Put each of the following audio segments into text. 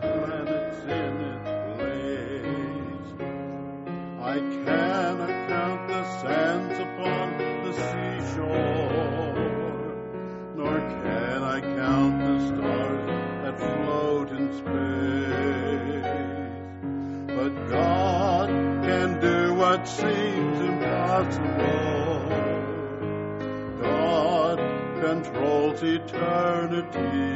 planets in its place. I cannot count the sands upon the seashore, nor can I count the stars that float in space. But God can do what seems impossible. God controls eternity.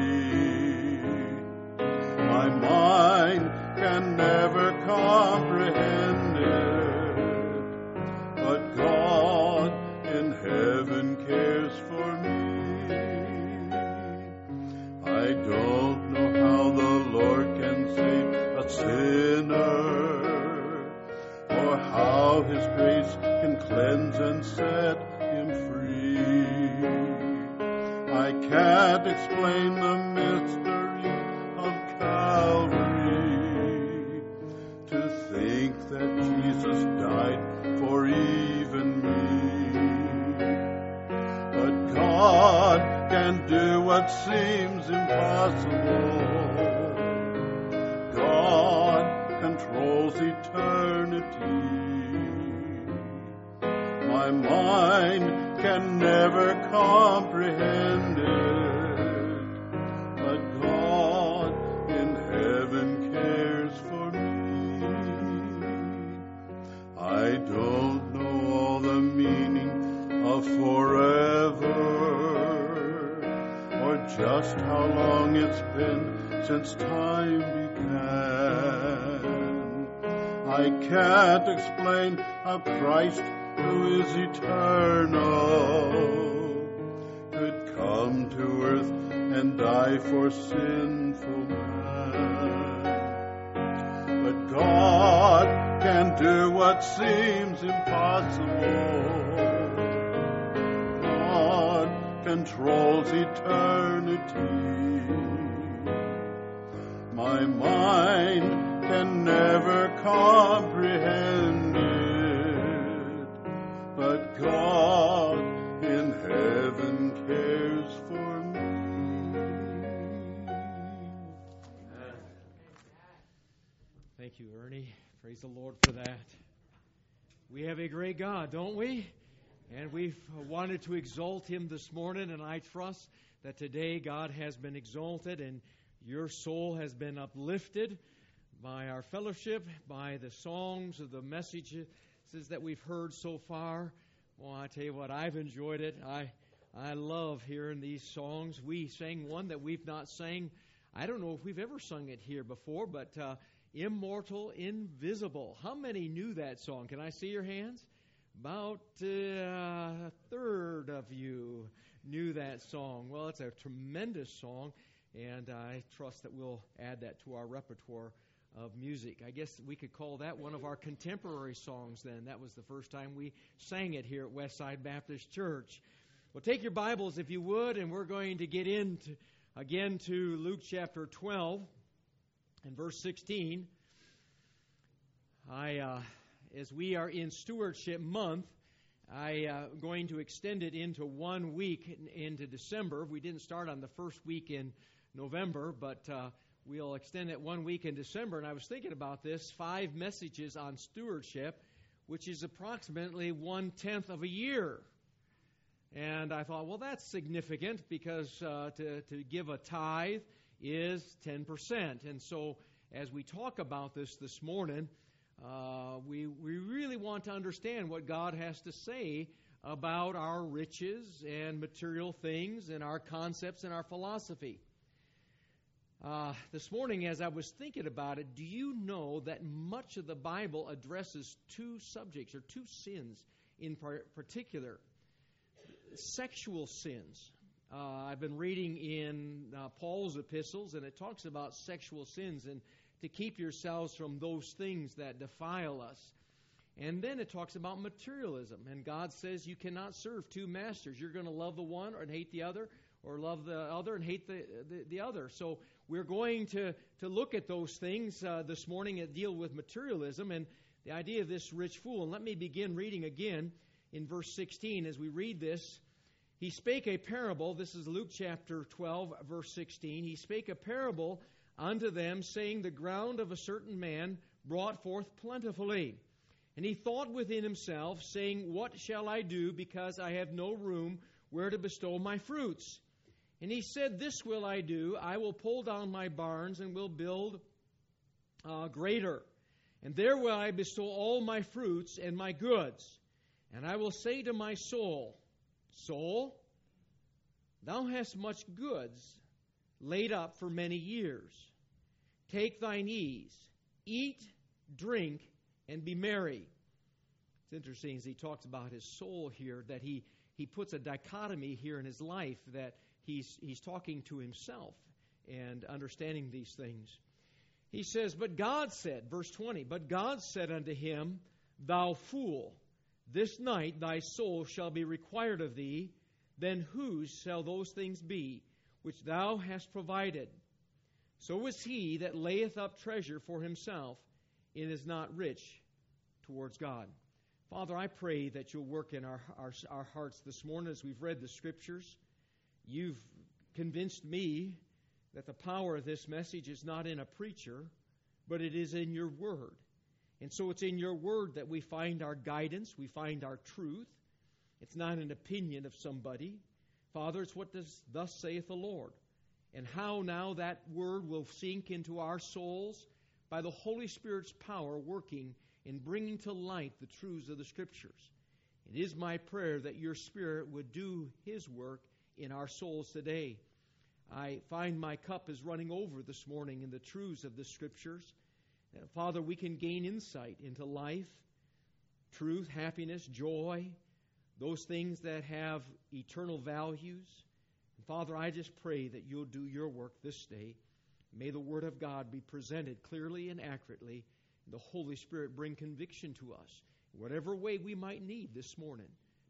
Can never comprehend it, but God in heaven cares for me. I don't know all the meaning of forever, or just how long it's been since time began. I can't explain how Christ, who is eternal, could come to earth and die for sinful man. But God can do what seems impossible. God controls eternity. My mind can never comprehend Praise the Lord for that. We have a great God, don't we? And we've wanted to exalt Him this morning, and I trust that today God has been exalted and your soul has been uplifted by our fellowship, by the songs of the messages that we've heard so far. Well, I tell you what, I've enjoyed it. I I love hearing these songs. We sang one that we've not sang. I don't know if we've ever sung it here before, but uh, Immortal, Invisible. How many knew that song? Can I see your hands? About uh, a third of you knew that song. Well, it's a tremendous song, and I trust that we'll add that to our repertoire of music. I guess we could call that one of our contemporary songs then. That was the first time we sang it here at Westside Baptist Church. Well, take your Bibles if you would, and we're going to get into again to Luke chapter 12 and verse 16. I, uh, as we are in Stewardship Month, I am uh, going to extend it into one week in, into December. We didn't start on the first week in November, but uh, we'll extend it one week in December. And I was thinking about this five messages on stewardship, which is approximately one tenth of a year. And I thought, well, that's significant because uh, to, to give a tithe is 10%. And so as we talk about this this morning, uh, we, we really want to understand what God has to say about our riches and material things and our concepts and our philosophy. Uh, this morning, as I was thinking about it, do you know that much of the Bible addresses two subjects or two sins in particular? Sexual sins. Uh, I've been reading in uh, Paul's epistles, and it talks about sexual sins and to keep yourselves from those things that defile us. And then it talks about materialism, and God says you cannot serve two masters. You're going to love the one and hate the other, or love the other and hate the, the, the other. So we're going to, to look at those things uh, this morning and deal with materialism and the idea of this rich fool. And let me begin reading again in verse 16 as we read this. He spake a parable. This is Luke chapter 12, verse 16. He spake a parable unto them, saying, The ground of a certain man brought forth plentifully. And he thought within himself, saying, What shall I do, because I have no room where to bestow my fruits? And he said, This will I do. I will pull down my barns and will build uh, greater. And there will I bestow all my fruits and my goods. And I will say to my soul, Soul, thou hast much goods laid up for many years. Take thine ease, eat, drink, and be merry. It's interesting as he talks about his soul here that he, he puts a dichotomy here in his life that he's, he's talking to himself and understanding these things. He says, But God said, verse 20, But God said unto him, Thou fool, this night thy soul shall be required of thee. Then whose shall those things be which thou hast provided? So is he that layeth up treasure for himself and is not rich towards God. Father, I pray that you'll work in our, our, our hearts this morning as we've read the Scriptures. You've convinced me that the power of this message is not in a preacher, but it is in your Word. And so it's in your Word that we find our guidance, we find our truth. It's not an opinion of somebody. Father, it's what does thus saith the Lord. And how now that Word will sink into our souls by the Holy Spirit's power working in bringing to light the truths of the Scriptures. It is my prayer that your Spirit would do His work in our souls today. I find my cup is running over this morning in the truths of the Scriptures. Father, we can gain insight into life, truth, happiness, joy, those things that have eternal values. And Father, I just pray that you'll do your work this day. May the Word of God be presented clearly and accurately the Holy Spirit bring conviction to us, whatever way we might need this morning.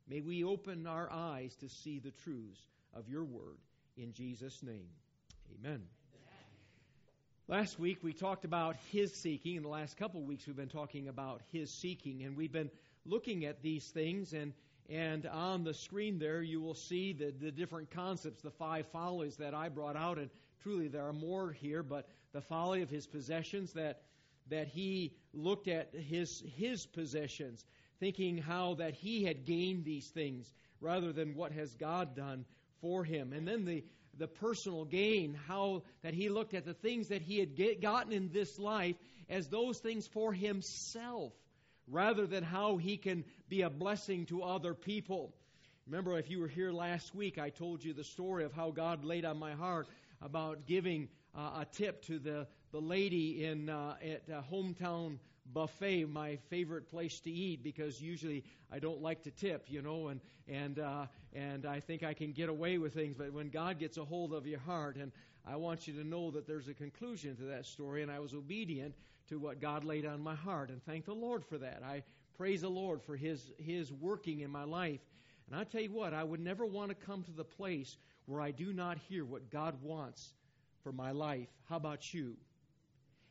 May we open our eyes to see the truths of your word in Jesus' name. Amen. Last week we talked about his seeking. In the last couple of weeks we've been talking about his seeking, and we've been looking at these things. And and on the screen there you will see the, the different concepts, the five follies that I brought out. And truly there are more here, but the folly of his possessions that that he looked at his, his possessions, thinking how that he had gained these things rather than what has God done for him. And then the, the personal gain, how that he looked at the things that he had get, gotten in this life as those things for himself rather than how he can be a blessing to other people. Remember, if you were here last week, I told you the story of how God laid on my heart about giving uh, a tip to the the lady in uh, at uh, hometown buffet, my favorite place to eat because usually I don't like to tip, you know, and and uh, and I think I can get away with things. But when God gets a hold of your heart, and I want you to know that there's a conclusion to that story, and I was obedient to what God laid on my heart, and thank the Lord for that. I praise the Lord for His His working in my life. And I tell you what, I would never want to come to the place where I do not hear what God wants for my life. How about you?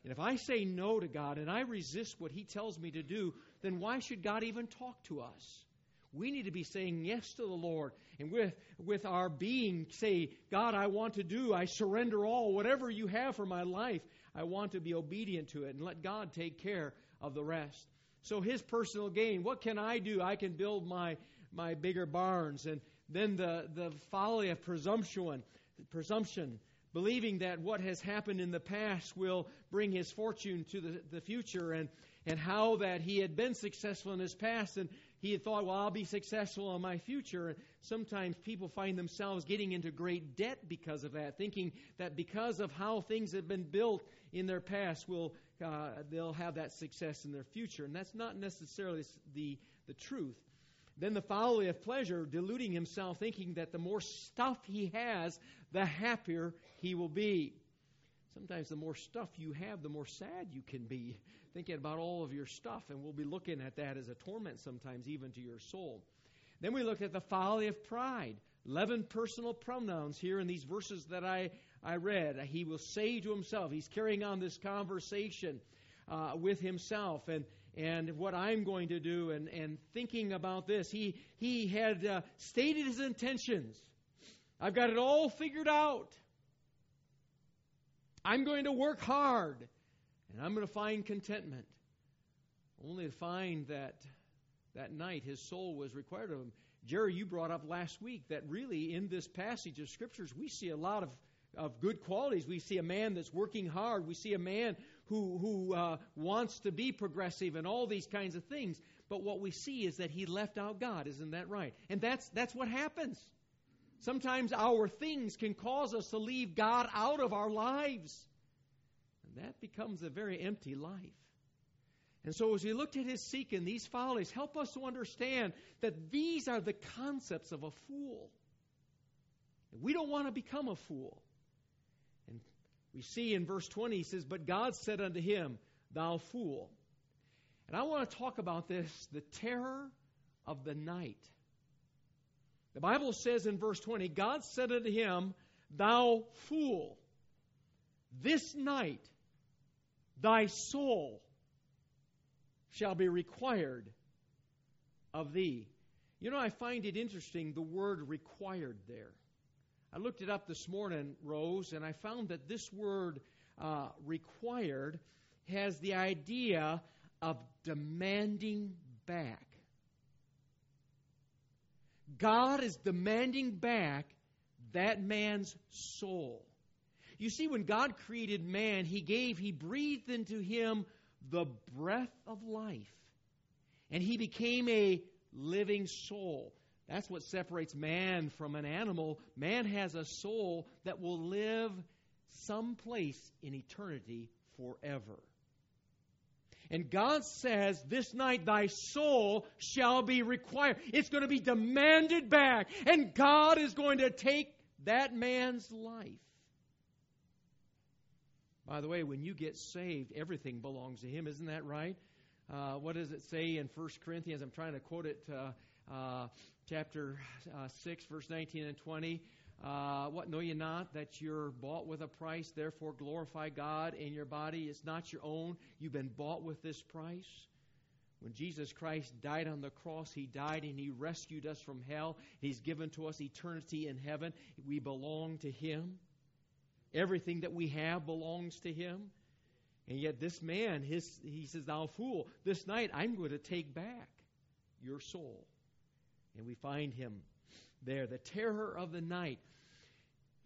And if I say no to God and I resist what He tells me to do, then why should God even talk to us? We need to be saying yes to the Lord. And with, with our being, say, God, I want to do, I surrender all, whatever you have for my life, I want to be obedient to it and let God take care of the rest. So his personal gain, what can I do? I can build my, my bigger barns. And then the, the folly of presumption, presumption believing that what has happened in the past will bring his fortune to the, the future and, and how that he had been successful in his past and he had thought, well, I'll be successful in my future. And sometimes people find themselves getting into great debt because of that, thinking that because of how things have been built in their past, will uh, they'll have that success in their future. And that's not necessarily the, the truth. Then the folly of pleasure, deluding himself, thinking that the more stuff he has, the happier he will be. Sometimes the more stuff you have, the more sad you can be, thinking about all of your stuff, and we'll be looking at that as a torment sometimes, even to your soul. Then we look at the folly of pride. Eleven personal pronouns here in these verses that I, I read. He will say to himself, he's carrying on this conversation uh, with himself, and and what I'm going to do and, and thinking about this. He, he had uh, stated his intentions. I've got it all figured out. I'm going to work hard and I'm going to find contentment. Only to find that that night his soul was required of him. Jerry, you brought up last week that really in this passage of scriptures we see a lot of, of good qualities. We see a man that's working hard. We see a man who, who uh, wants to be progressive and all these kinds of things. But what we see is that he left out God. Isn't that right? And that's, that's what happens. Sometimes our things can cause us to leave God out of our lives. And that becomes a very empty life. And so, as we looked at his seeking, these follies help us to understand that these are the concepts of a fool. We don't want to become a fool. We see in verse 20, he says, But God said unto him, Thou fool. And I want to talk about this the terror of the night. The Bible says in verse 20, God said unto him, Thou fool, this night thy soul shall be required of thee. You know, I find it interesting the word required there. I looked it up this morning, Rose, and I found that this word uh, required has the idea of demanding back. God is demanding back that man's soul. You see, when God created man, He gave, He breathed into him the breath of life. And he became a living soul. That's what separates man from an animal. Man has a soul that will live someplace in eternity forever. And God says, This night thy soul shall be required. It's going to be demanded back. And God is going to take that man's life. By the way, when you get saved, everything belongs to Him. Isn't that right? Uh, what does it say in 1 Corinthians? I'm trying to quote it, uh, uh, chapter uh, 6, verse 19 and 20. Uh, what know you not that you're bought with a price? Therefore, glorify God in your body. It's not your own. You've been bought with this price. When Jesus Christ died on the cross, He died and He rescued us from hell. He's given to us eternity in heaven. We belong to Him. Everything that we have belongs to him. And yet, this man, his, he says, Thou fool, this night I'm going to take back your soul. And we find him there, the terror of the night.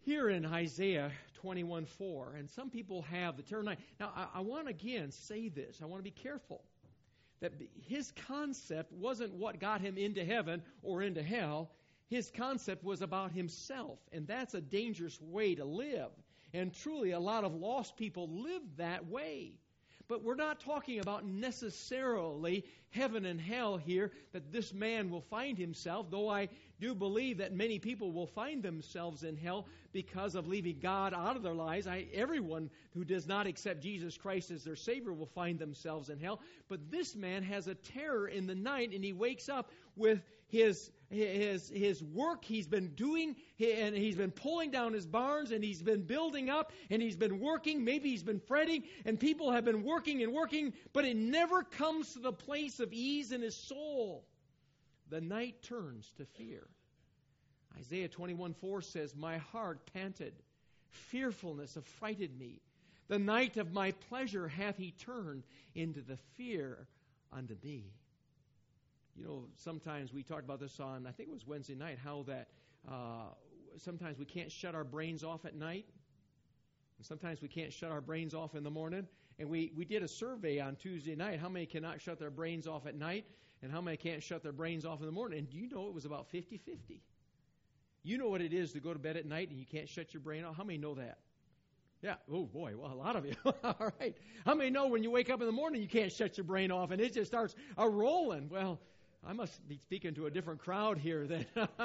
Here in Isaiah 21 4, and some people have the terror of the night. Now, I, I want again say this. I want to be careful that his concept wasn't what got him into heaven or into hell. His concept was about himself, and that's a dangerous way to live. And truly, a lot of lost people live that way. But we're not talking about necessarily heaven and hell here, that this man will find himself, though I do believe that many people will find themselves in hell because of leaving God out of their lives. I, everyone who does not accept Jesus Christ as their Savior will find themselves in hell. But this man has a terror in the night, and he wakes up with his his his work he's been doing and he's been pulling down his barns and he's been building up and he's been working. Maybe he's been fretting and people have been working and working but it never comes to the place of ease in his soul. The night turns to fear. Isaiah 21 4 says my heart panted. Fearfulness affrighted me. The night of my pleasure hath he turned into the fear unto me you know, sometimes we talked about this on, I think it was Wednesday night, how that uh, sometimes we can't shut our brains off at night. And sometimes we can't shut our brains off in the morning. And we, we did a survey on Tuesday night how many cannot shut their brains off at night and how many can't shut their brains off in the morning. And do you know it was about 50 50? You know what it is to go to bed at night and you can't shut your brain off? How many know that? Yeah. Oh boy. Well, a lot of you. All right. How many know when you wake up in the morning you can't shut your brain off and it just starts a rolling? Well, I must be speaking to a different crowd here then.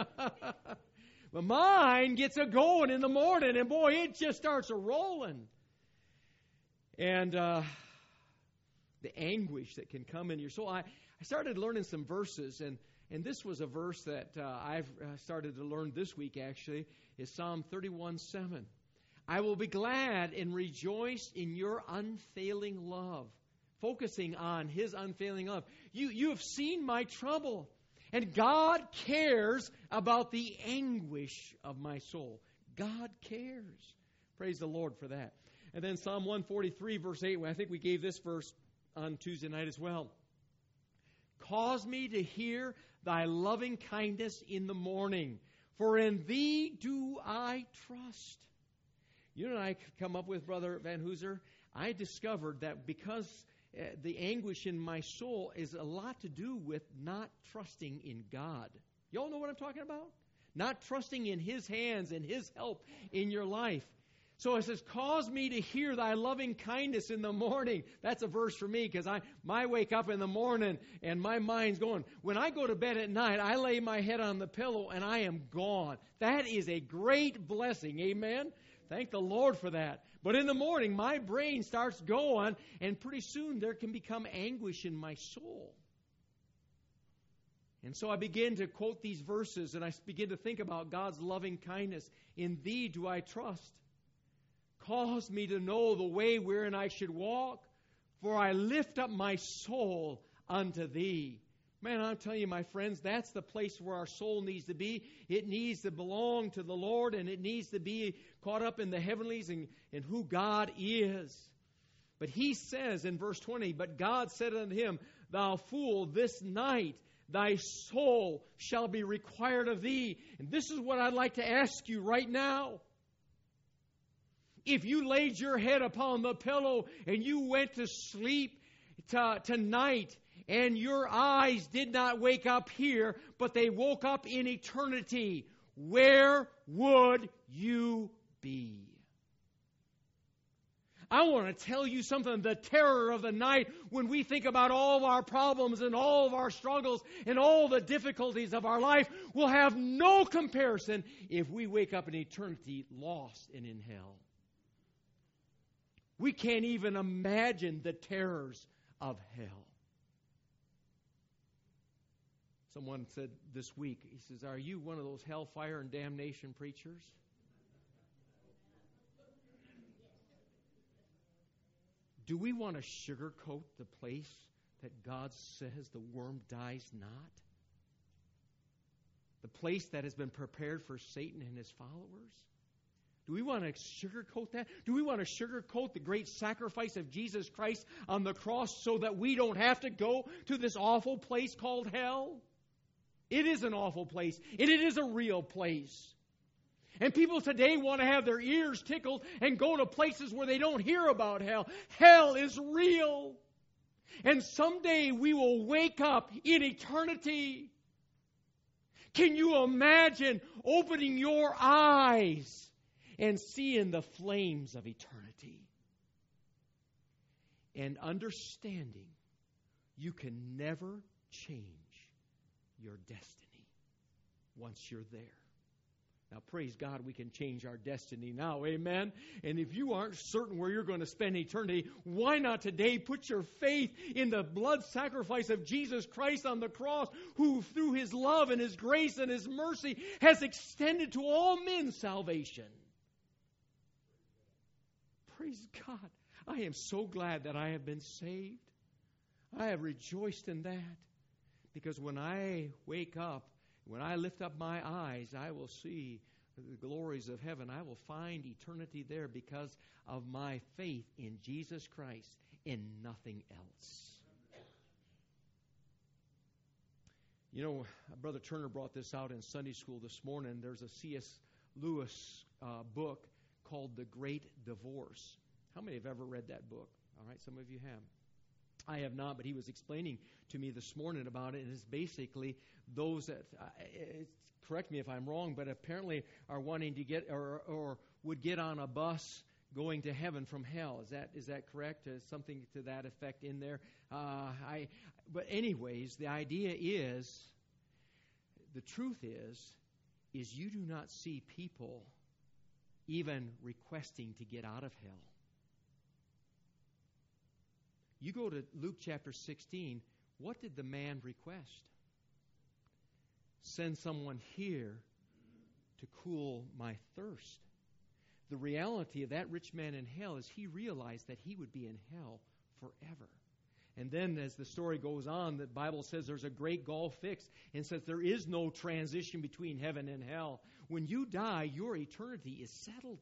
but mine gets a going in the morning, and boy, it just starts a rolling. And uh, the anguish that can come in your soul. I, I started learning some verses, and, and this was a verse that uh, I've uh, started to learn this week, actually, is Psalm 31 7. I will be glad and rejoice in your unfailing love focusing on His unfailing love. You, you have seen my trouble. And God cares about the anguish of my soul. God cares. Praise the Lord for that. And then Psalm 143, verse 8, I think we gave this verse on Tuesday night as well. Cause me to hear thy loving kindness in the morning, for in thee do I trust. You and I come up with, Brother Van Hooser, I discovered that because uh, the anguish in my soul is a lot to do with not trusting in God. Y'all know what I'm talking about? Not trusting in His hands and His help in your life. So it says, "Cause me to hear Thy loving kindness in the morning." That's a verse for me because I my wake up in the morning and my mind's going. When I go to bed at night, I lay my head on the pillow and I am gone. That is a great blessing. Amen. Thank the Lord for that. But in the morning, my brain starts going, and pretty soon there can become anguish in my soul. And so I begin to quote these verses and I begin to think about God's loving kindness. In thee do I trust. Cause me to know the way wherein I should walk, for I lift up my soul unto thee. Man, I'm telling you, my friends, that's the place where our soul needs to be. It needs to belong to the Lord, and it needs to be caught up in the heavenlies and, and who God is. But he says in verse 20, But God said unto him, Thou fool, this night thy soul shall be required of thee. And this is what I'd like to ask you right now. If you laid your head upon the pillow and you went to sleep to, tonight and your eyes did not wake up here, but they woke up in eternity, where would you be? I want to tell you something. The terror of the night when we think about all of our problems and all of our struggles and all the difficulties of our life will have no comparison if we wake up in eternity lost and in hell. We can't even imagine the terrors of hell. Someone said this week, he says, Are you one of those hellfire and damnation preachers? Do we want to sugarcoat the place that God says the worm dies not? The place that has been prepared for Satan and his followers? Do we want to sugarcoat that? Do we want to sugarcoat the great sacrifice of Jesus Christ on the cross so that we don't have to go to this awful place called hell? It is an awful place, and it is a real place. And people today want to have their ears tickled and go to places where they don't hear about hell. Hell is real. And someday we will wake up in eternity. Can you imagine opening your eyes and seeing the flames of eternity? And understanding you can never change your destiny once you're there. Now, praise God, we can change our destiny now. Amen. And if you aren't certain where you're going to spend eternity, why not today put your faith in the blood sacrifice of Jesus Christ on the cross, who through his love and his grace and his mercy has extended to all men salvation? Praise God. I am so glad that I have been saved. I have rejoiced in that. Because when I wake up, when I lift up my eyes, I will see the glories of heaven. I will find eternity there because of my faith in Jesus Christ, in nothing else. You know, Brother Turner brought this out in Sunday school this morning. There's a C.S. Lewis uh, book called The Great Divorce. How many have ever read that book? All right, some of you have. I have not, but he was explaining to me this morning about it, and it's basically those that, uh, correct me if I'm wrong, but apparently are wanting to get or, or would get on a bus going to heaven from hell. Is that is that correct? Is something to that effect in there? Uh, I, but anyways, the idea is, the truth is, is you do not see people even requesting to get out of hell. You go to Luke chapter 16. What did the man request? Send someone here to cool my thirst. The reality of that rich man in hell is he realized that he would be in hell forever. And then, as the story goes on, the Bible says there's a great gulf fixed and says there is no transition between heaven and hell. When you die, your eternity is settled.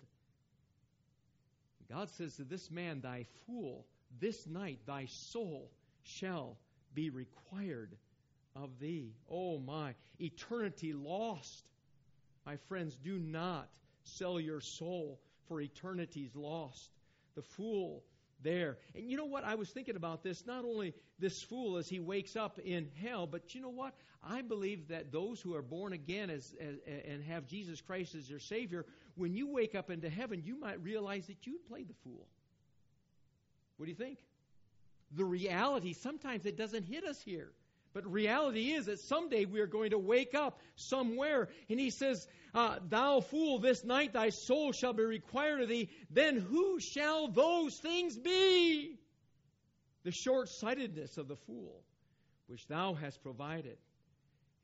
God says to this man, Thy fool, this night thy soul shall be required of thee. Oh my, eternity lost. My friends, do not sell your soul for eternity's lost. The fool there. And you know what? I was thinking about this. Not only this fool as he wakes up in hell, but you know what? I believe that those who are born again as, as, and have Jesus Christ as their Savior, when you wake up into heaven, you might realize that you played the fool. What do you think? The reality, sometimes it doesn't hit us here. But reality is that someday we are going to wake up somewhere. And he says, uh, Thou fool, this night thy soul shall be required of thee. Then who shall those things be? The short sightedness of the fool, which thou hast provided.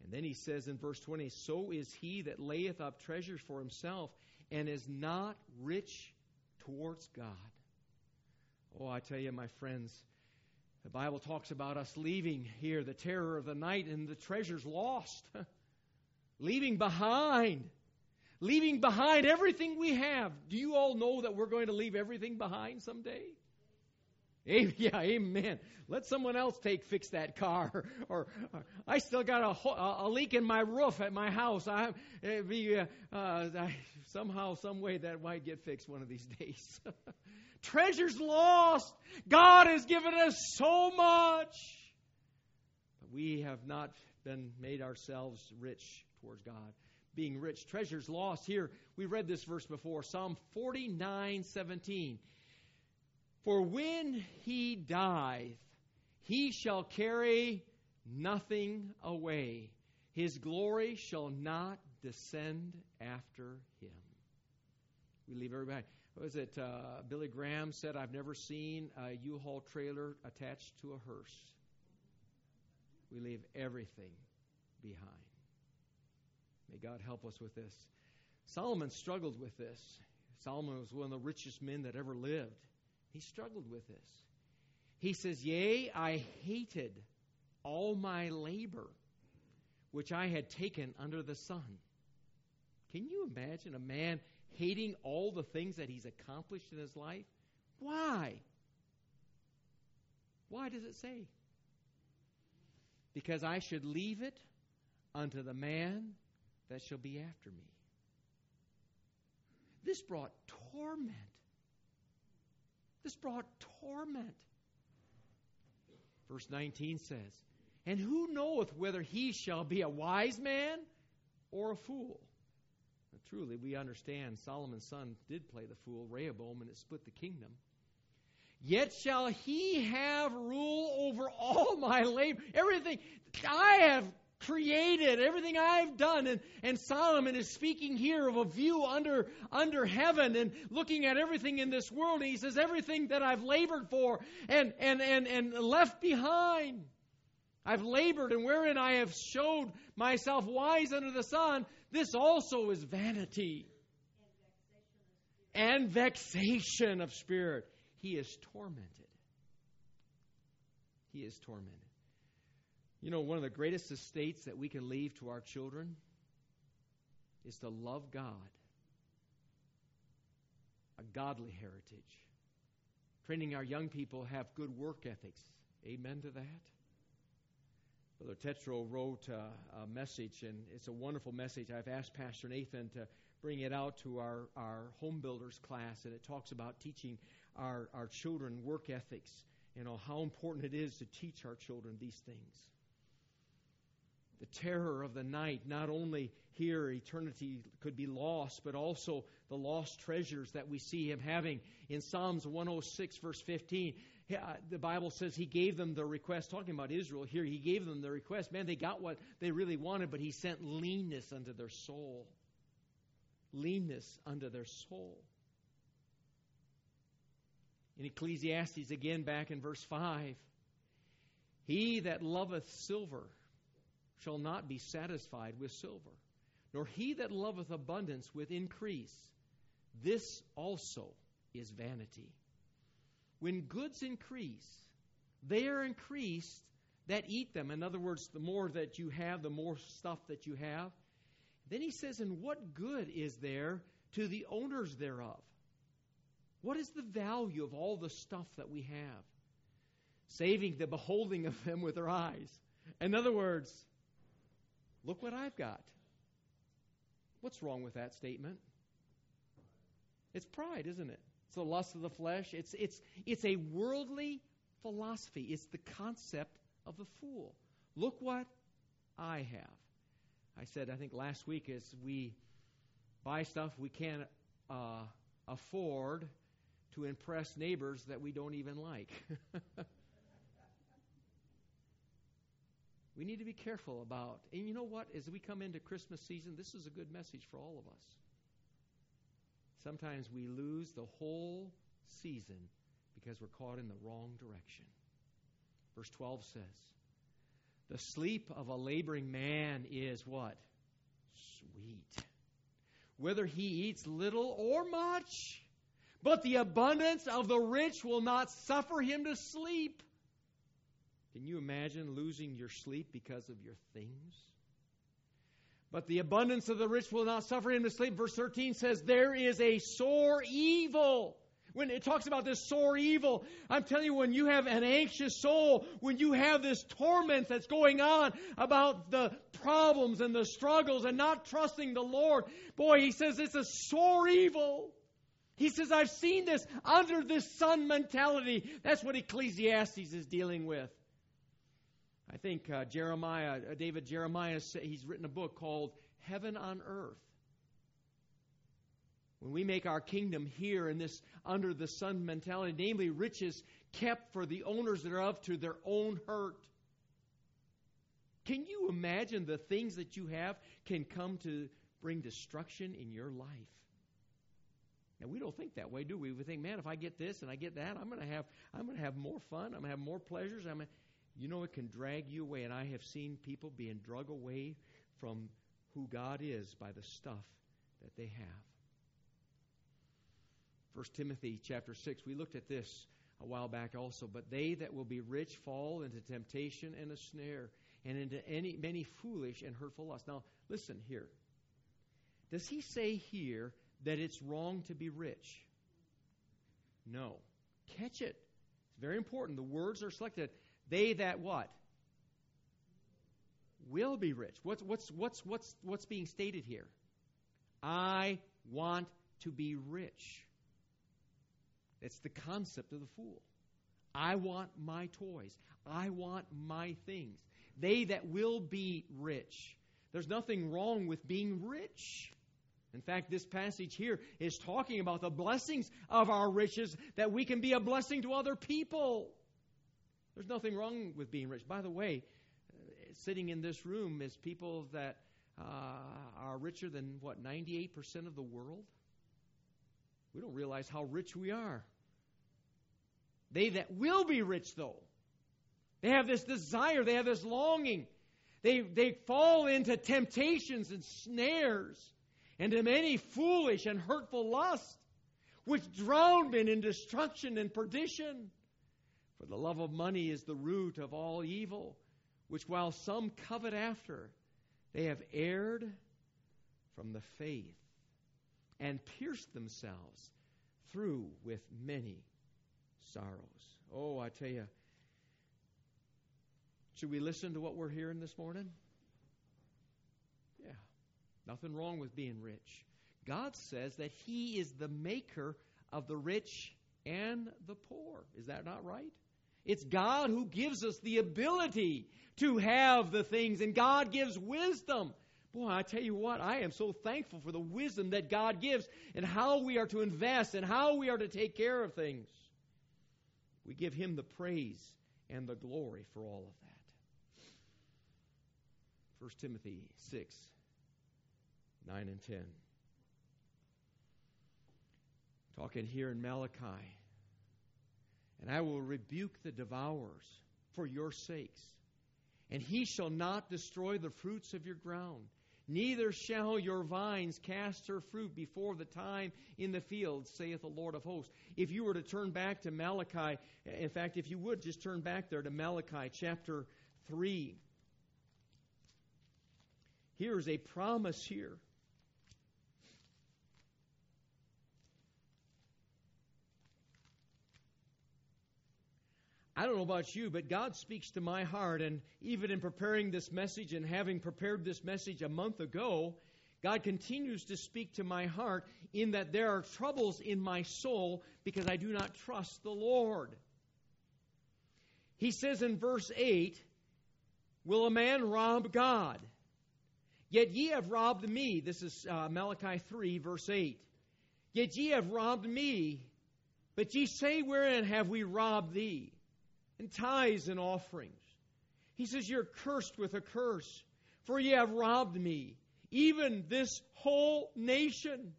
And then he says in verse 20, So is he that layeth up treasures for himself and is not rich towards God. Oh, I tell you, my friends, the Bible talks about us leaving here, the terror of the night, and the treasures lost. leaving behind. Leaving behind everything we have. Do you all know that we're going to leave everything behind someday? Yeah, amen. Let someone else take fix that car. Or, or I still got a, a, leak in my roof at my house. I, be, uh, uh, I, somehow, some way that might get fixed one of these days. Treasures lost. God has given us so much. But we have not been made ourselves rich towards God. Being rich, treasures lost. Here, we read this verse before Psalm 49 17. For when he dieth, he shall carry nothing away. His glory shall not descend after him. We leave everybody was it uh, Billy Graham said, I've never seen a U-Haul trailer attached to a hearse. We leave everything behind. May God help us with this. Solomon struggled with this. Solomon was one of the richest men that ever lived. He struggled with this. He says, Yea, I hated all my labor which I had taken under the sun. Can you imagine a man hating all the things that he's accomplished in his life? Why? Why does it say? Because I should leave it unto the man that shall be after me. This brought torment. This brought torment. Verse 19 says, And who knoweth whether he shall be a wise man or a fool? Truly, we understand Solomon's son did play the fool, Rehoboam, and it split the kingdom. Yet shall he have rule over all my labor. Everything I have created, everything I've done. And, and Solomon is speaking here of a view under, under heaven and looking at everything in this world. And he says, everything that I've labored for and, and, and, and left behind. I've labored and wherein I have showed myself wise under the sun, this also is vanity and vexation of spirit. He is tormented. He is tormented. You know, one of the greatest estates that we can leave to our children is to love God, a godly heritage. Training our young people have good work ethics. Amen to that. Brother Tetro wrote a, a, message, and it's a wonderful message. I've asked Pastor Nathan to bring it out to our, our home builders class, and it talks about teaching our, our children work ethics, you know, how important it is to teach our children these things. The terror of the night, not only here eternity could be lost, but also the lost treasures that we see him having. In Psalms 106, verse 15, uh, Uh, the Bible says he gave them the request, talking about Israel here, he gave them the request. Man, they got what they really wanted, but he sent leanness unto their soul. Leanness unto their soul. In Ecclesiastes, again, back in verse 5, he that loveth silver shall not be satisfied with silver, nor he that loveth abundance with increase. This also is vanity. When goods increase, they are increased that eat them. In other words, the more that you have, the more stuff that you have. Then he says, And what good is there to the owners thereof? What is the value of all the stuff that we have? Saving the beholding of them with their eyes. In other words, look what I've got. What's wrong with that statement? It's pride, isn't it? It's the lust of the flesh. It's, it's, it's a worldly philosophy. It's the concept of the fool. Look what I have. I said, I think last week, as we buy stuff we can't uh, afford to impress neighbors that we don't even like. we need to be careful about. And you know what? As we come into Christmas season, this is a good message for all of us. Sometimes we lose the whole season because we're caught in the wrong direction. Verse 12 says, The sleep of a laboring man is what? Sweet. Whether he eats little or much, but the abundance of the rich will not suffer him to sleep. Can you imagine losing your sleep because of your things? But the abundance of the rich will not suffer him to sleep. Verse 13 says, There is a sore evil. When it talks about this sore evil, I'm telling you, when you have an anxious soul, when you have this torment that's going on about the problems and the struggles and not trusting the Lord, boy, he says it's a sore evil. He says, I've seen this under this sun mentality. That's what Ecclesiastes is dealing with. I think uh, Jeremiah, uh, David Jeremiah, he's written a book called Heaven on Earth. When we make our kingdom here in this under the sun mentality, namely riches kept for the owners thereof to their own hurt. Can you imagine the things that you have can come to bring destruction in your life? Now we don't think that way, do we? We think, man, if I get this and I get that, I'm going to have I'm going to have more fun. I'm going to have more pleasures. I'm gonna, you know, it can drag you away. And I have seen people being drug away from who God is by the stuff that they have. 1 Timothy chapter 6, we looked at this a while back also. But they that will be rich fall into temptation and a snare, and into any many foolish and hurtful lusts. Now, listen here. Does he say here that it's wrong to be rich? No. Catch it. It's very important. The words are selected. They that what? Will be rich. What's, what's, what's, what's, what's being stated here? I want to be rich. It's the concept of the fool. I want my toys. I want my things. They that will be rich. There's nothing wrong with being rich. In fact, this passage here is talking about the blessings of our riches that we can be a blessing to other people. There's nothing wrong with being rich. By the way, uh, sitting in this room is people that uh, are richer than, what, 98% of the world? We don't realize how rich we are. They that will be rich, though, they have this desire, they have this longing. They, they fall into temptations and snares and to many foolish and hurtful lusts, which drown men in destruction and perdition. For the love of money is the root of all evil, which while some covet after, they have erred from the faith and pierced themselves through with many sorrows. Oh, I tell you, should we listen to what we're hearing this morning? Yeah, nothing wrong with being rich. God says that He is the maker of the rich and the poor. Is that not right? It's God who gives us the ability to have the things, and God gives wisdom. Boy, I tell you what, I am so thankful for the wisdom that God gives and how we are to invest and how we are to take care of things. We give Him the praise and the glory for all of that. 1 Timothy 6 9 and 10. Talking here in Malachi and I will rebuke the devourers for your sakes. And he shall not destroy the fruits of your ground, neither shall your vines cast her fruit before the time in the field, saith the Lord of hosts. If you were to turn back to Malachi, in fact, if you would just turn back there to Malachi chapter 3, here's a promise here. I don't know about you, but God speaks to my heart. And even in preparing this message and having prepared this message a month ago, God continues to speak to my heart in that there are troubles in my soul because I do not trust the Lord. He says in verse 8, Will a man rob God? Yet ye have robbed me. This is uh, Malachi 3, verse 8. Yet ye have robbed me. But ye say, Wherein have we robbed thee? And tithes and offerings. He says, You're cursed with a curse, for ye have robbed me, even this whole nation.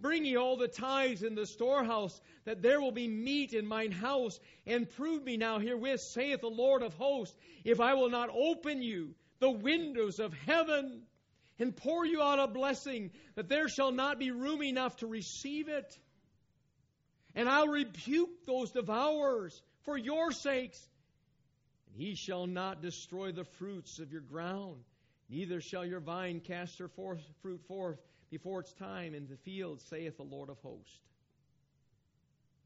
Bring ye all the tithes in the storehouse, that there will be meat in mine house, and prove me now herewith, saith the Lord of hosts, if I will not open you the windows of heaven and pour you out a blessing, that there shall not be room enough to receive it. And I'll rebuke those devourers for your sakes. And he shall not destroy the fruits of your ground, neither shall your vine cast her forth, fruit forth before its time in the field, saith the Lord of hosts.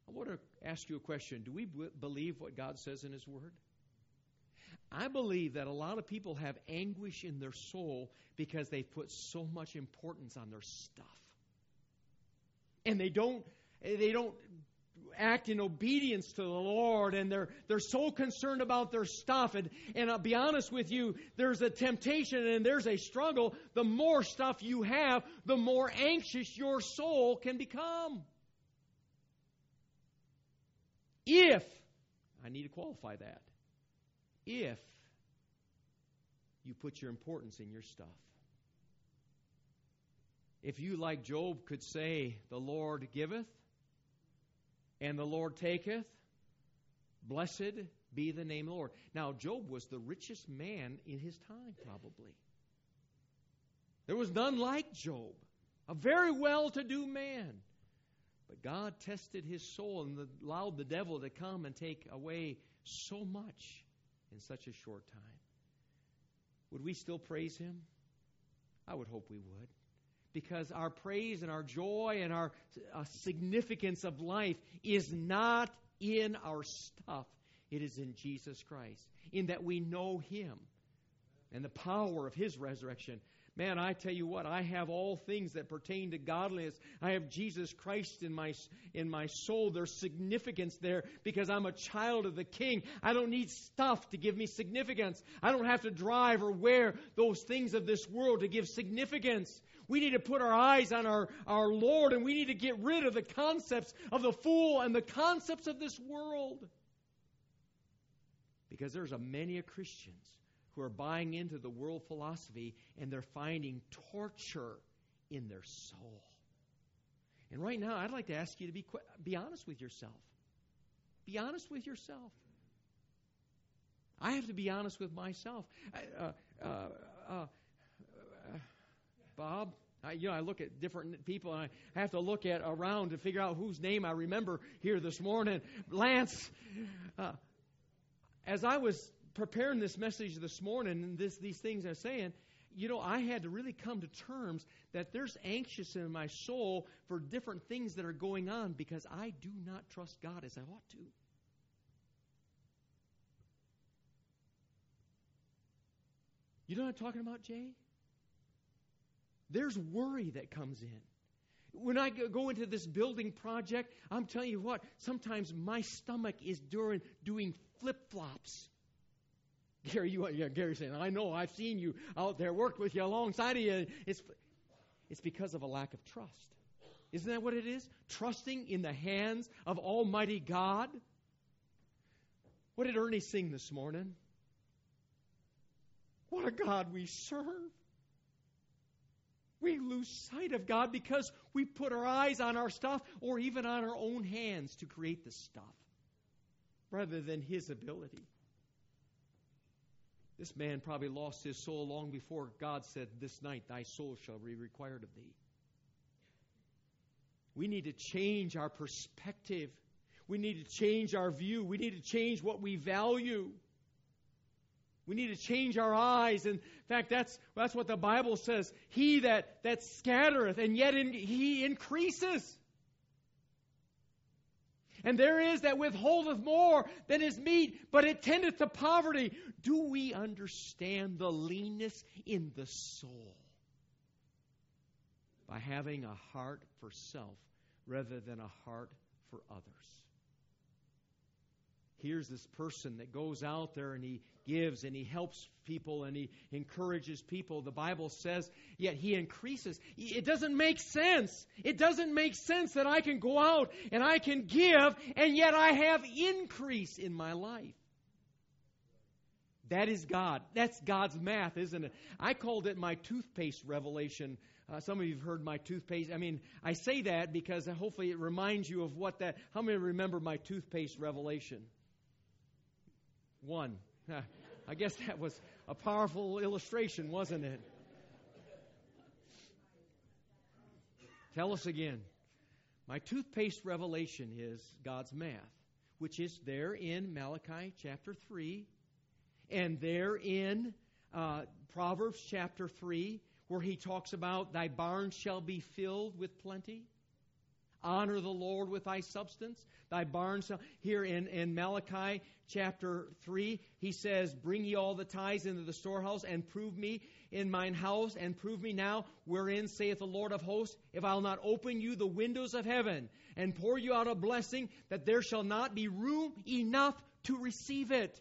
I want to ask you a question. Do we believe what God says in His Word? I believe that a lot of people have anguish in their soul because they put so much importance on their stuff. And they don't they don't act in obedience to the Lord and they're, they're so concerned about their stuff. And, and I'll be honest with you, there's a temptation and there's a struggle. The more stuff you have, the more anxious your soul can become. If, I need to qualify that, if you put your importance in your stuff. If you, like Job, could say, The Lord giveth, and the Lord taketh. Blessed be the name of the Lord. Now, Job was the richest man in his time, probably. There was none like Job, a very well to do man. But God tested his soul and allowed the devil to come and take away so much in such a short time. Would we still praise him? I would hope we would because our praise and our joy and our uh, significance of life is not in our stuff. It is in Jesus Christ, in that we know Him and the power of His resurrection. Man, I tell you what, I have all things that pertain to godliness. I have Jesus Christ in my, in my soul. There's significance there because I'm a child of the King. I don't need stuff to give me significance. I don't have to drive or wear those things of this world to give significance. We need to put our eyes on our, our Lord and we need to get rid of the concepts of the fool and the concepts of this world. Because there's a many of Christians who are buying into the world philosophy and they're finding torture in their soul. And right now, I'd like to ask you to be, be honest with yourself. Be honest with yourself. I have to be honest with myself. Uh, uh, uh, Bob, I, you know, I look at different people and I have to look at around to figure out whose name I remember here this morning. Lance, uh, as I was preparing this message this morning and this, these things I'm saying, you know, I had to really come to terms that there's anxious in my soul for different things that are going on because I do not trust God as I ought to. You know what I'm talking about, Jay? There's worry that comes in. When I go into this building project, I'm telling you what, sometimes my stomach is doing, doing flip flops. Gary, you, yeah, Gary's saying, I know, I've seen you out there, worked with you alongside of you. It's, it's because of a lack of trust. Isn't that what it is? Trusting in the hands of Almighty God. What did Ernie sing this morning? What a God we serve. We lose sight of God because we put our eyes on our stuff or even on our own hands to create the stuff rather than His ability. This man probably lost his soul long before God said, This night thy soul shall be required of thee. We need to change our perspective. We need to change our view. We need to change what we value. We need to change our eyes. In fact, that's, that's what the Bible says. He that, that scattereth, and yet in, he increases. And there is that withholdeth more than is meet, but it tendeth to poverty. Do we understand the leanness in the soul? By having a heart for self rather than a heart for others. Here's this person that goes out there and he gives and he helps people and he encourages people. The Bible says, yet he increases. It doesn't make sense. It doesn't make sense that I can go out and I can give and yet I have increase in my life. That is God. That's God's math, isn't it? I called it my toothpaste revelation. Uh, some of you have heard my toothpaste. I mean, I say that because hopefully it reminds you of what that. How many remember my toothpaste revelation? One. I guess that was a powerful illustration, wasn't it? Tell us again. My toothpaste revelation is God's math, which is there in Malachi chapter 3 and there in uh, Proverbs chapter 3, where he talks about thy barn shall be filled with plenty. Honor the Lord with thy substance. Thy barns. Here in, in Malachi chapter 3, he says, Bring ye all the tithes into the storehouse, and prove me in mine house, and prove me now, wherein saith the Lord of hosts, if I'll not open you the windows of heaven, and pour you out a blessing, that there shall not be room enough to receive it.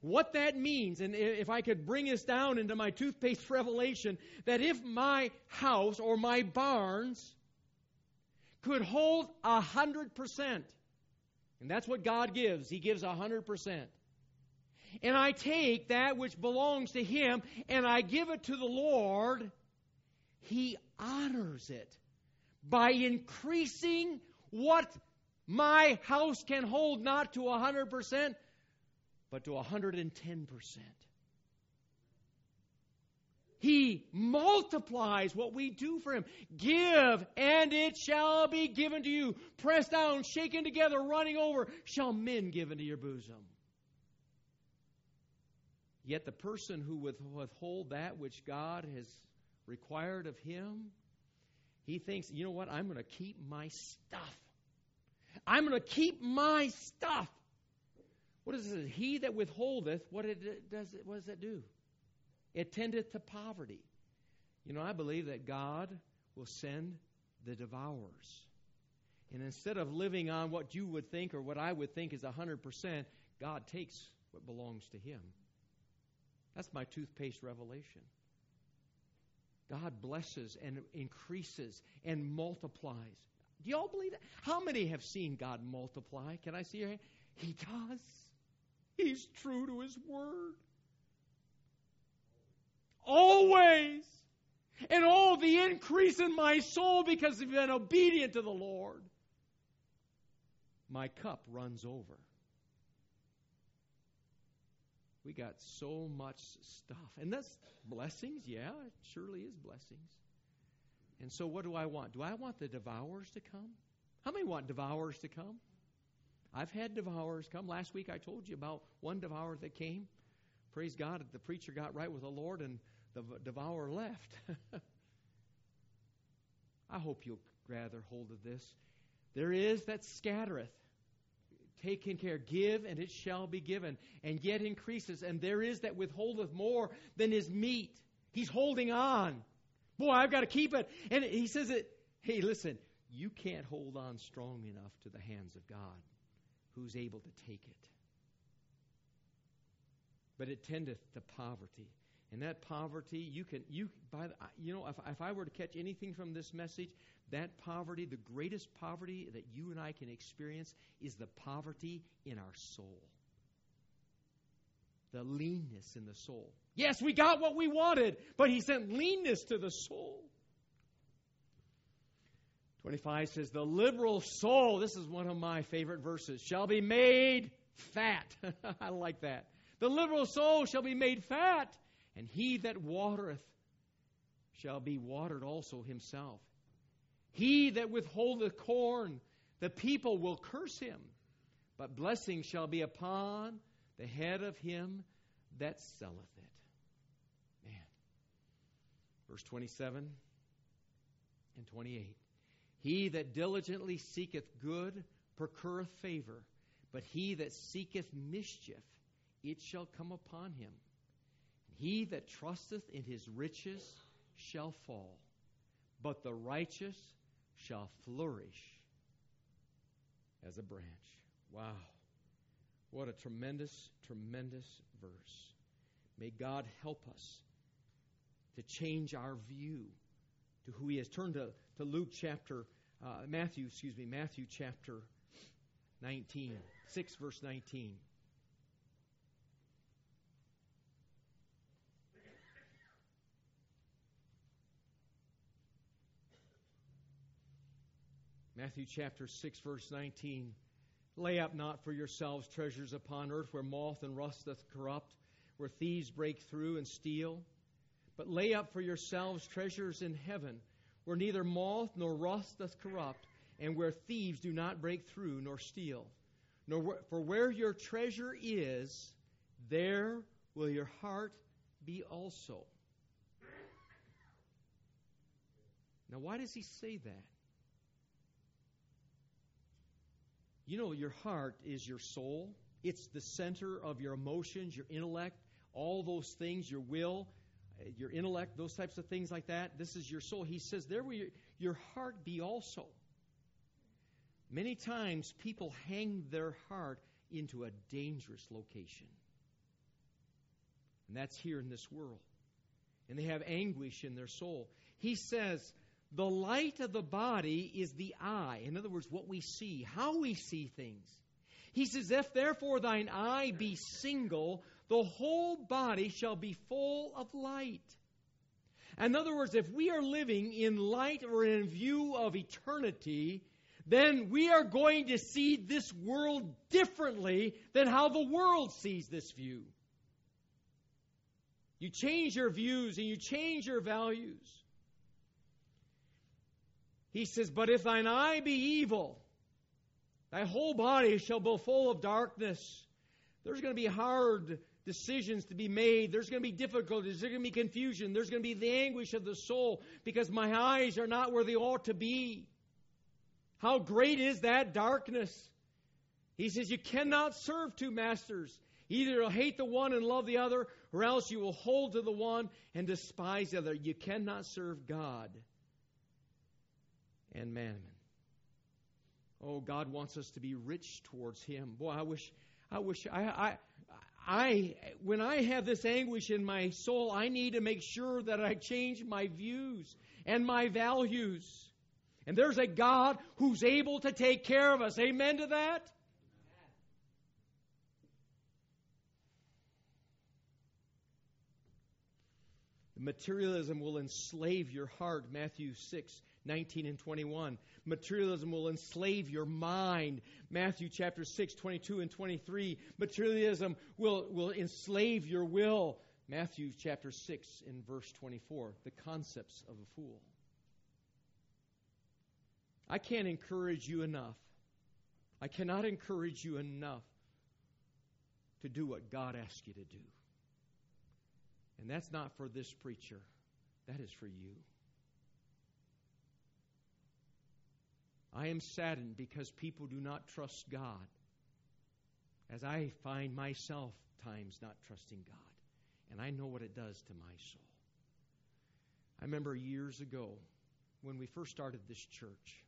What that means, and if I could bring this down into my toothpaste revelation, that if my house or my barns could hold a 100%. And that's what God gives. He gives a 100%. And I take that which belongs to Him and I give it to the Lord. He honors it by increasing what my house can hold not to a 100%, but to a 110%. He multiplies what we do for Him. Give, and it shall be given to you. Pressed down, shaken together, running over, shall men give into your bosom. Yet the person who withhold that which God has required of him, he thinks, you know what, I'm going to keep my stuff. I'm going to keep my stuff. What is it? He that withholdeth, what, it, does what does that do? It tendeth to poverty. You know, I believe that God will send the devourers. And instead of living on what you would think or what I would think is 100%, God takes what belongs to Him. That's my toothpaste revelation. God blesses and increases and multiplies. Do y'all believe that? How many have seen God multiply? Can I see your hand? He does. He's true to His word always. And all the increase in my soul because I've been obedient to the Lord. My cup runs over. We got so much stuff. And that's blessings, yeah, it surely is blessings. And so, what do I want? Do I want the devourers to come? How many want devourers to come? I've had devourers come. Last week I told you about one devourer that came. Praise God, the preacher got right with the Lord and the devourer left. I hope you'll gather hold of this. There is that scattereth. Taking care, give, and it shall be given, and yet increases. And there is that withholdeth more than is meet. He's holding on. Boy, I've got to keep it. And he says it, hey, listen, you can't hold on strong enough to the hands of God, who's able to take it. But it tendeth to poverty. And that poverty, you can, you, by the, you know, if, if I were to catch anything from this message, that poverty, the greatest poverty that you and I can experience is the poverty in our soul. The leanness in the soul. Yes, we got what we wanted, but he sent leanness to the soul. 25 says, The liberal soul, this is one of my favorite verses, shall be made fat. I like that. The liberal soul shall be made fat, and he that watereth shall be watered also himself. He that withholdeth corn, the people will curse him, but blessing shall be upon the head of him that selleth it. Man. Verse 27 and 28. He that diligently seeketh good procureth favor, but he that seeketh mischief, it shall come upon him. He that trusteth in his riches shall fall, but the righteous shall flourish as a branch. Wow. What a tremendous, tremendous verse. May God help us to change our view to who He is. Turn to, to Luke chapter, uh, Matthew, excuse me, Matthew chapter 19, 6 verse 19. Matthew chapter 6, verse 19. Lay up not for yourselves treasures upon earth where moth and rust doth corrupt, where thieves break through and steal. But lay up for yourselves treasures in heaven, where neither moth nor rust doth corrupt, and where thieves do not break through nor steal. Nor for where your treasure is, there will your heart be also. Now, why does he say that? You know, your heart is your soul. It's the center of your emotions, your intellect, all those things, your will, uh, your intellect, those types of things like that. This is your soul. He says, There will your heart be also. Many times people hang their heart into a dangerous location. And that's here in this world. And they have anguish in their soul. He says, the light of the body is the eye. In other words, what we see, how we see things. He says, If therefore thine eye be single, the whole body shall be full of light. In other words, if we are living in light or in view of eternity, then we are going to see this world differently than how the world sees this view. You change your views and you change your values. He says, But if thine eye be evil, thy whole body shall be full of darkness. There's going to be hard decisions to be made. There's going to be difficulties. There's going to be confusion. There's going to be the anguish of the soul because my eyes are not where they ought to be. How great is that darkness? He says, You cannot serve two masters. Either you'll hate the one and love the other, or else you will hold to the one and despise the other. You cannot serve God and mammon. Oh, God wants us to be rich towards Him. Boy, I wish, I wish, I, I, I, when I have this anguish in my soul, I need to make sure that I change my views and my values. And there's a God who's able to take care of us. Amen to that? Materialism will enslave your heart, Matthew 6, 19 and 21. Materialism will enslave your mind, Matthew chapter 6, 22 and 23. Materialism will, will enslave your will, Matthew chapter 6 in verse 24. The concepts of a fool. I can't encourage you enough. I cannot encourage you enough to do what God asks you to do. And that's not for this preacher, that is for you. I am saddened because people do not trust God, as I find myself times not trusting God. And I know what it does to my soul. I remember years ago when we first started this church,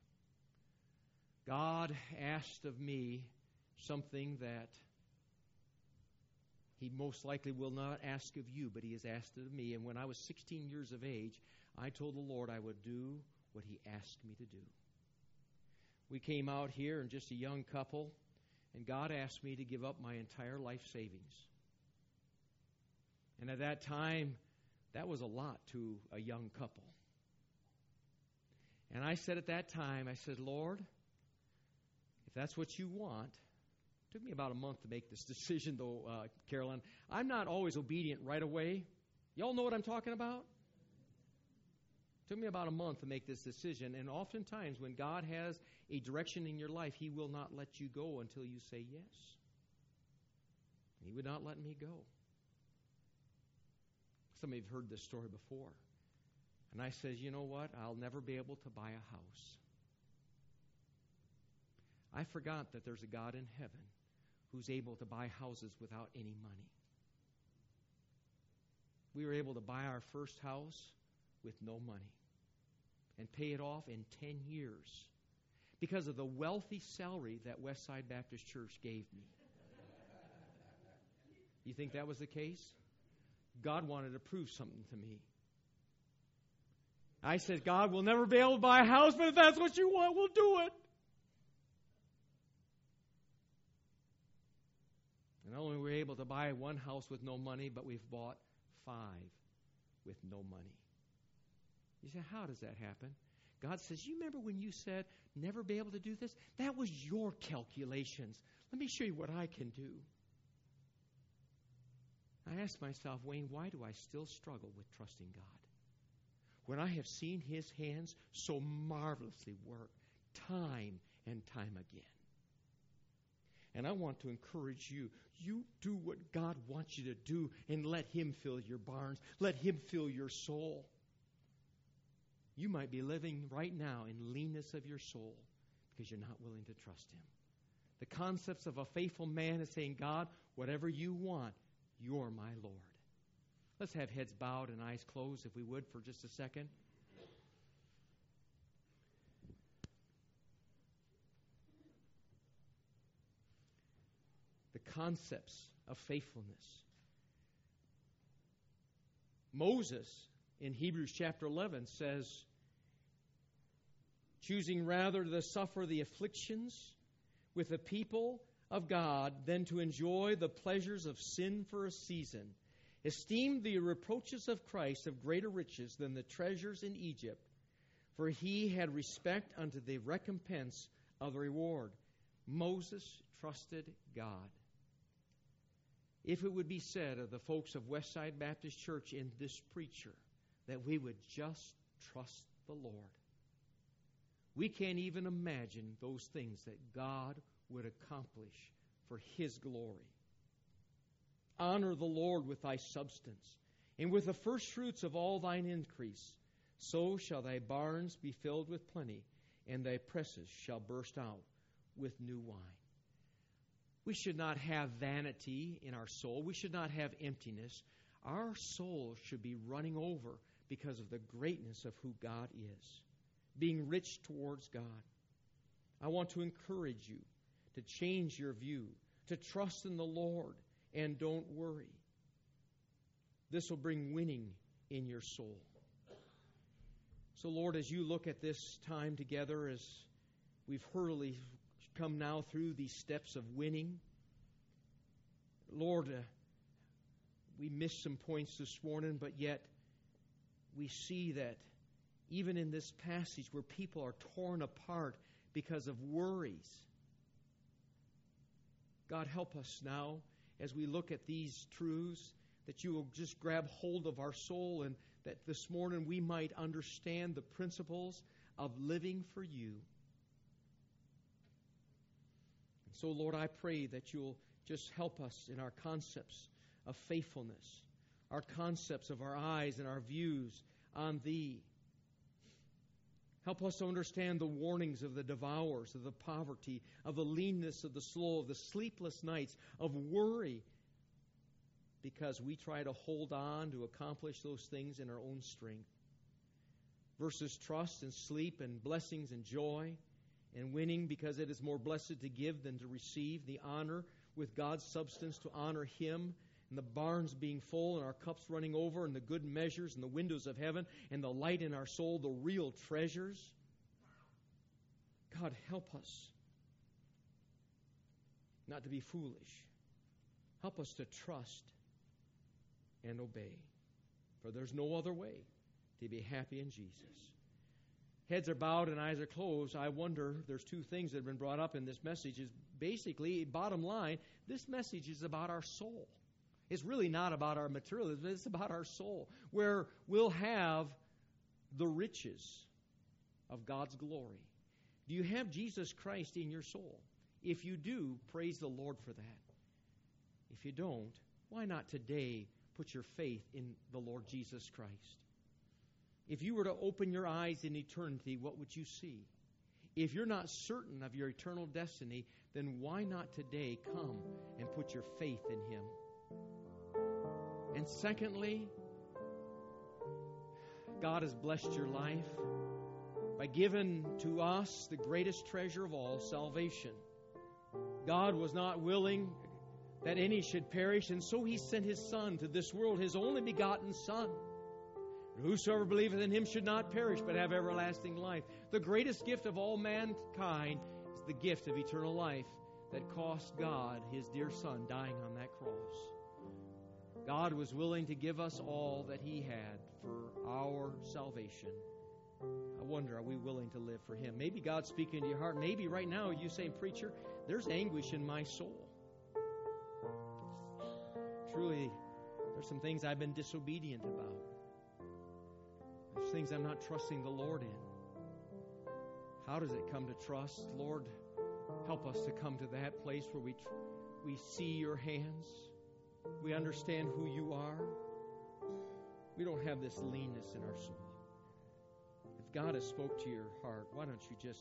God asked of me something that he most likely will not ask of you, but he has asked it of me. And when I was 16 years of age, I told the Lord I would do what he asked me to do. We came out here and just a young couple, and God asked me to give up my entire life savings. And at that time, that was a lot to a young couple. And I said at that time, I said, Lord, if that's what you want, it Took me about a month to make this decision, though, uh, Carolyn. I'm not always obedient right away. Y'all know what I'm talking about? It Took me about a month to make this decision, and oftentimes when God has a direction in your life, He will not let you go until you say yes. He would not let me go. Some of you have heard this story before. And I says, you know what? I'll never be able to buy a house. I forgot that there's a God in heaven who's able to buy houses without any money. We were able to buy our first house with no money and pay it off in 10 years because of the wealthy salary that Westside Baptist Church gave me. You think that was the case? God wanted to prove something to me. I said, God, we'll never be able to buy a house, but if that's what you want, we'll do it. And not only were we able to buy one house with no money, but we've bought five with no money. You say, how does that happen? God says, You remember when you said never be able to do this? That was your calculations. Let me show you what I can do. I ask myself, Wayne, why do I still struggle with trusting God? When I have seen His hands so marvelously work time and time again. And I want to encourage you. You do what God wants you to do and let Him fill your barns. Let Him fill your soul. You might be living right now in leanness of your soul because you're not willing to trust Him. The concepts of a faithful man is saying, God, whatever you want, you're my Lord. Let's have heads bowed and eyes closed, if we would, for just a second. The concepts of faithfulness. Moses, in Hebrews chapter 11, says, choosing rather to suffer the afflictions with the people of God than to enjoy the pleasures of sin for a season, esteemed the reproaches of Christ of greater riches than the treasures in Egypt, for he had respect unto the recompense of the reward. Moses trusted God. If it would be said of the folks of Westside Baptist Church in this preacher that we would just trust the Lord, we can't even imagine those things that God would accomplish for his glory. Honor the Lord with thy substance, and with the firstfruits of all thine increase. So shall thy barns be filled with plenty, and thy presses shall burst out with new wine. We should not have vanity in our soul. We should not have emptiness. Our soul should be running over because of the greatness of who God is, being rich towards God. I want to encourage you to change your view, to trust in the Lord, and don't worry. This will bring winning in your soul. So, Lord, as you look at this time together, as we've hurriedly come now through these steps of winning, Lord, uh, we missed some points this morning, but yet we see that even in this passage where people are torn apart because of worries, God, help us now as we look at these truths that you will just grab hold of our soul and that this morning we might understand the principles of living for you. So, Lord, I pray that you'll just help us in our concepts of faithfulness, our concepts of our eyes and our views on Thee. Help us to understand the warnings of the devourers, of the poverty, of the leanness of the slow, of the sleepless nights, of worry, because we try to hold on to accomplish those things in our own strength. Versus trust and sleep and blessings and joy and winning, because it is more blessed to give than to receive the honor with God's substance to honor Him and the barns being full and our cups running over and the good measures and the windows of heaven and the light in our soul, the real treasures. God, help us not to be foolish. Help us to trust and obey. For there's no other way to be happy in Jesus. heads are bowed and eyes are closed, I wonder there's two things that have been brought up in this message. Is basically, bottom line, this message is about our soul. It's really not about our materialism, it's about our soul, where we'll have the riches of God's glory. Do you have Jesus Christ in your soul? If you do, praise the Lord for that. If you don't, why not today put your faith in the Lord Jesus Christ? If you were to open your eyes in eternity, what would you see? If you're not certain of your eternal destiny, then why not today come and put your faith in Him? And secondly, God has blessed your life by giving to us the greatest treasure of all, salvation. God was not willing that any should perish, and so he sent his Son to this world, his only begotten Son. Whosoever believeth in him should not perish, but have everlasting life. The greatest gift of all mankind is the gift of eternal life that cost God his dear Son dying on that cross. God was willing to give us all that he had for our salvation. I wonder, are we willing to live for him? Maybe God's speaking to your heart. Maybe right now you saying, Preacher, there's anguish in my soul. Truly, there's some things I've been disobedient about. There's things I'm not trusting the Lord in. How does it come to trust? Lord, help us to come to that place where we, we see your hands. We understand who you are. We don't have this leanness in our soul. If God has spoke to your heart, why don't you just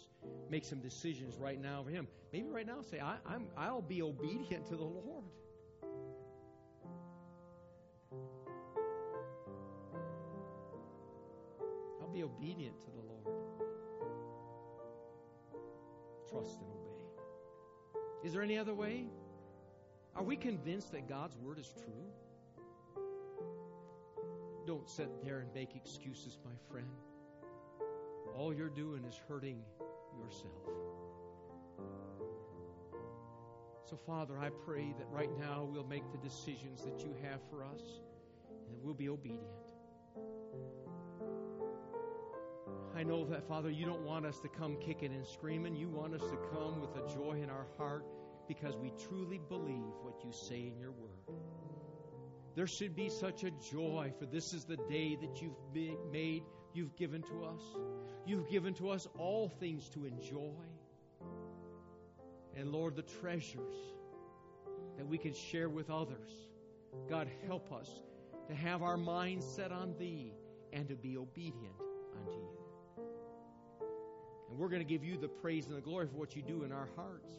make some decisions right now for Him? Maybe right now say, I, I'm, I'll be obedient to the Lord. I'll be obedient to the Lord. Trust and obey. Is there any other way? Are we convinced that God's Word is true? Don't sit there and make excuses, my friend. All you're doing is hurting yourself. So, Father, I pray that right now we'll make the decisions that you have for us and we'll be obedient. I know that, Father, you don't want us to come kicking and screaming. You want us to come with a joy in our heart because we truly believe what you say in your word. There should be such a joy, for this is the day that you've made, you've given to us. You've given to us all things to enjoy. And Lord, the treasures that we can share with others. God, help us to have our minds set on Thee and to be obedient unto you. And we're going to give you the praise and the glory for what you do in our hearts.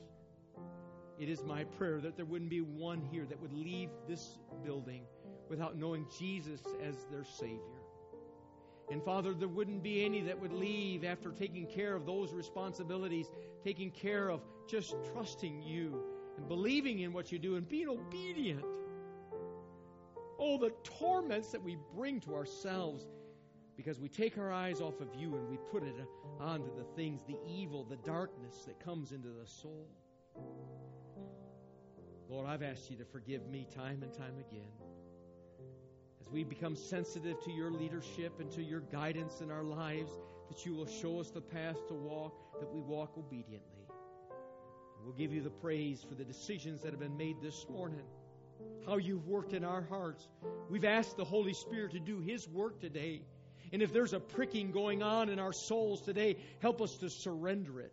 It is my prayer that there wouldn't be one here that would leave this building without knowing Jesus as their Savior. And Father, there wouldn't be any that would leave after taking care of those responsibilities, taking care of just trusting you and believing in what you do and being obedient. Oh, the torments that we bring to ourselves because we take our eyes off of you and we put it onto the things, the evil, the darkness that comes into the soul. Lord, I've asked you to forgive me time and time again. As we become sensitive to your leadership and to your guidance in our lives, that you will show us the path to walk, that we walk obediently. We'll give you the praise for the decisions that have been made this morning, how you've worked in our hearts. We've asked the Holy Spirit to do His work today. And if there's a pricking going on in our souls today, help us to surrender it.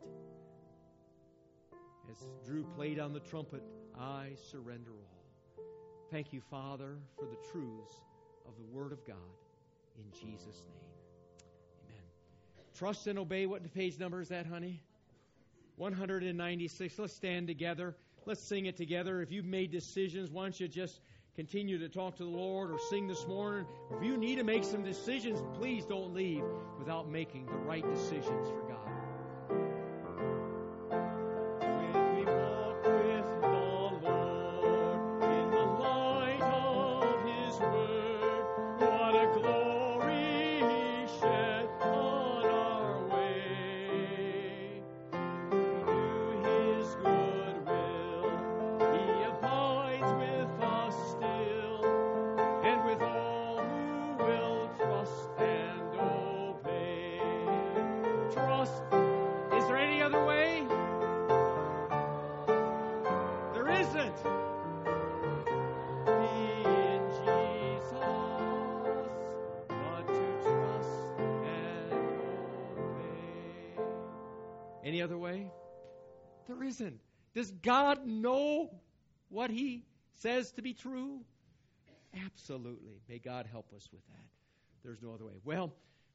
As Drew played on the trumpet, I surrender all. Thank you, Father, for the truths of the Word of God. In Jesus' name. Amen. Trust and obey. What page number is that, honey? 196. Let's stand together. Let's sing it together. If you've made decisions, why don't you just continue to talk to the Lord or sing this morning? If you need to make some decisions, please don't leave without making the right decisions for God. glory. Other way? There isn't. Does God know what He says to be true? Absolutely. May God help us with that. There's no other way. Well,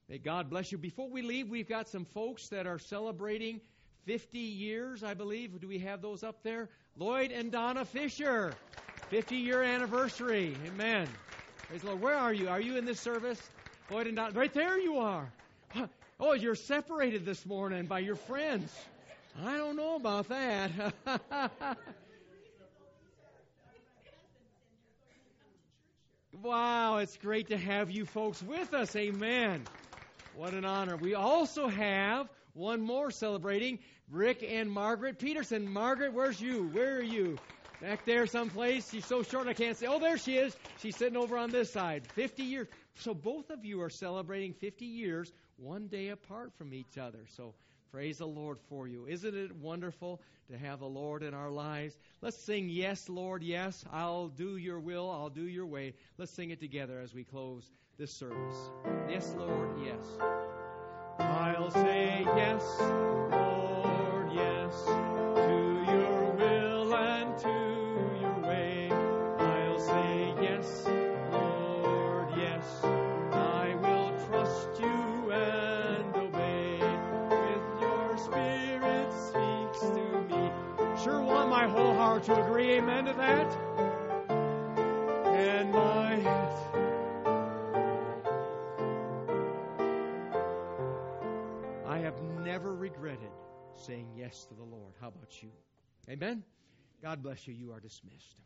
may God bless you. Before we leave, we've got some folks that are celebrating 50 years, I believe. Do we have those up there? Lloyd and Donna Fisher. 50 year anniversary. Amen. Praise the Lord. Where are you? Are you in this service? Lloyd and Donna. Right there you are. Oh, you're separated this morning by your friends. I don't know about that. wow, it's great to have you folks with us. Amen. What an honor. We also have one more celebrating Rick and Margaret Peterson. Margaret, where's you? Where are you? Back there someplace. She's so short I can't see. Oh, there she is. She's sitting over on this side. 50 years. So both of you are celebrating 50 years one day apart from each other. So praise the Lord for you. Isn't it wonderful to have the Lord in our lives? Let's sing, Yes, Lord, yes. I'll do your will. I'll do your way. Let's sing it together as we close this service. Yes, Lord, yes. I'll say yes, Lord, yes. To agree amen to that? And my I have never regretted saying yes to the Lord. How about you? Amen? God bless you. You are dismissed.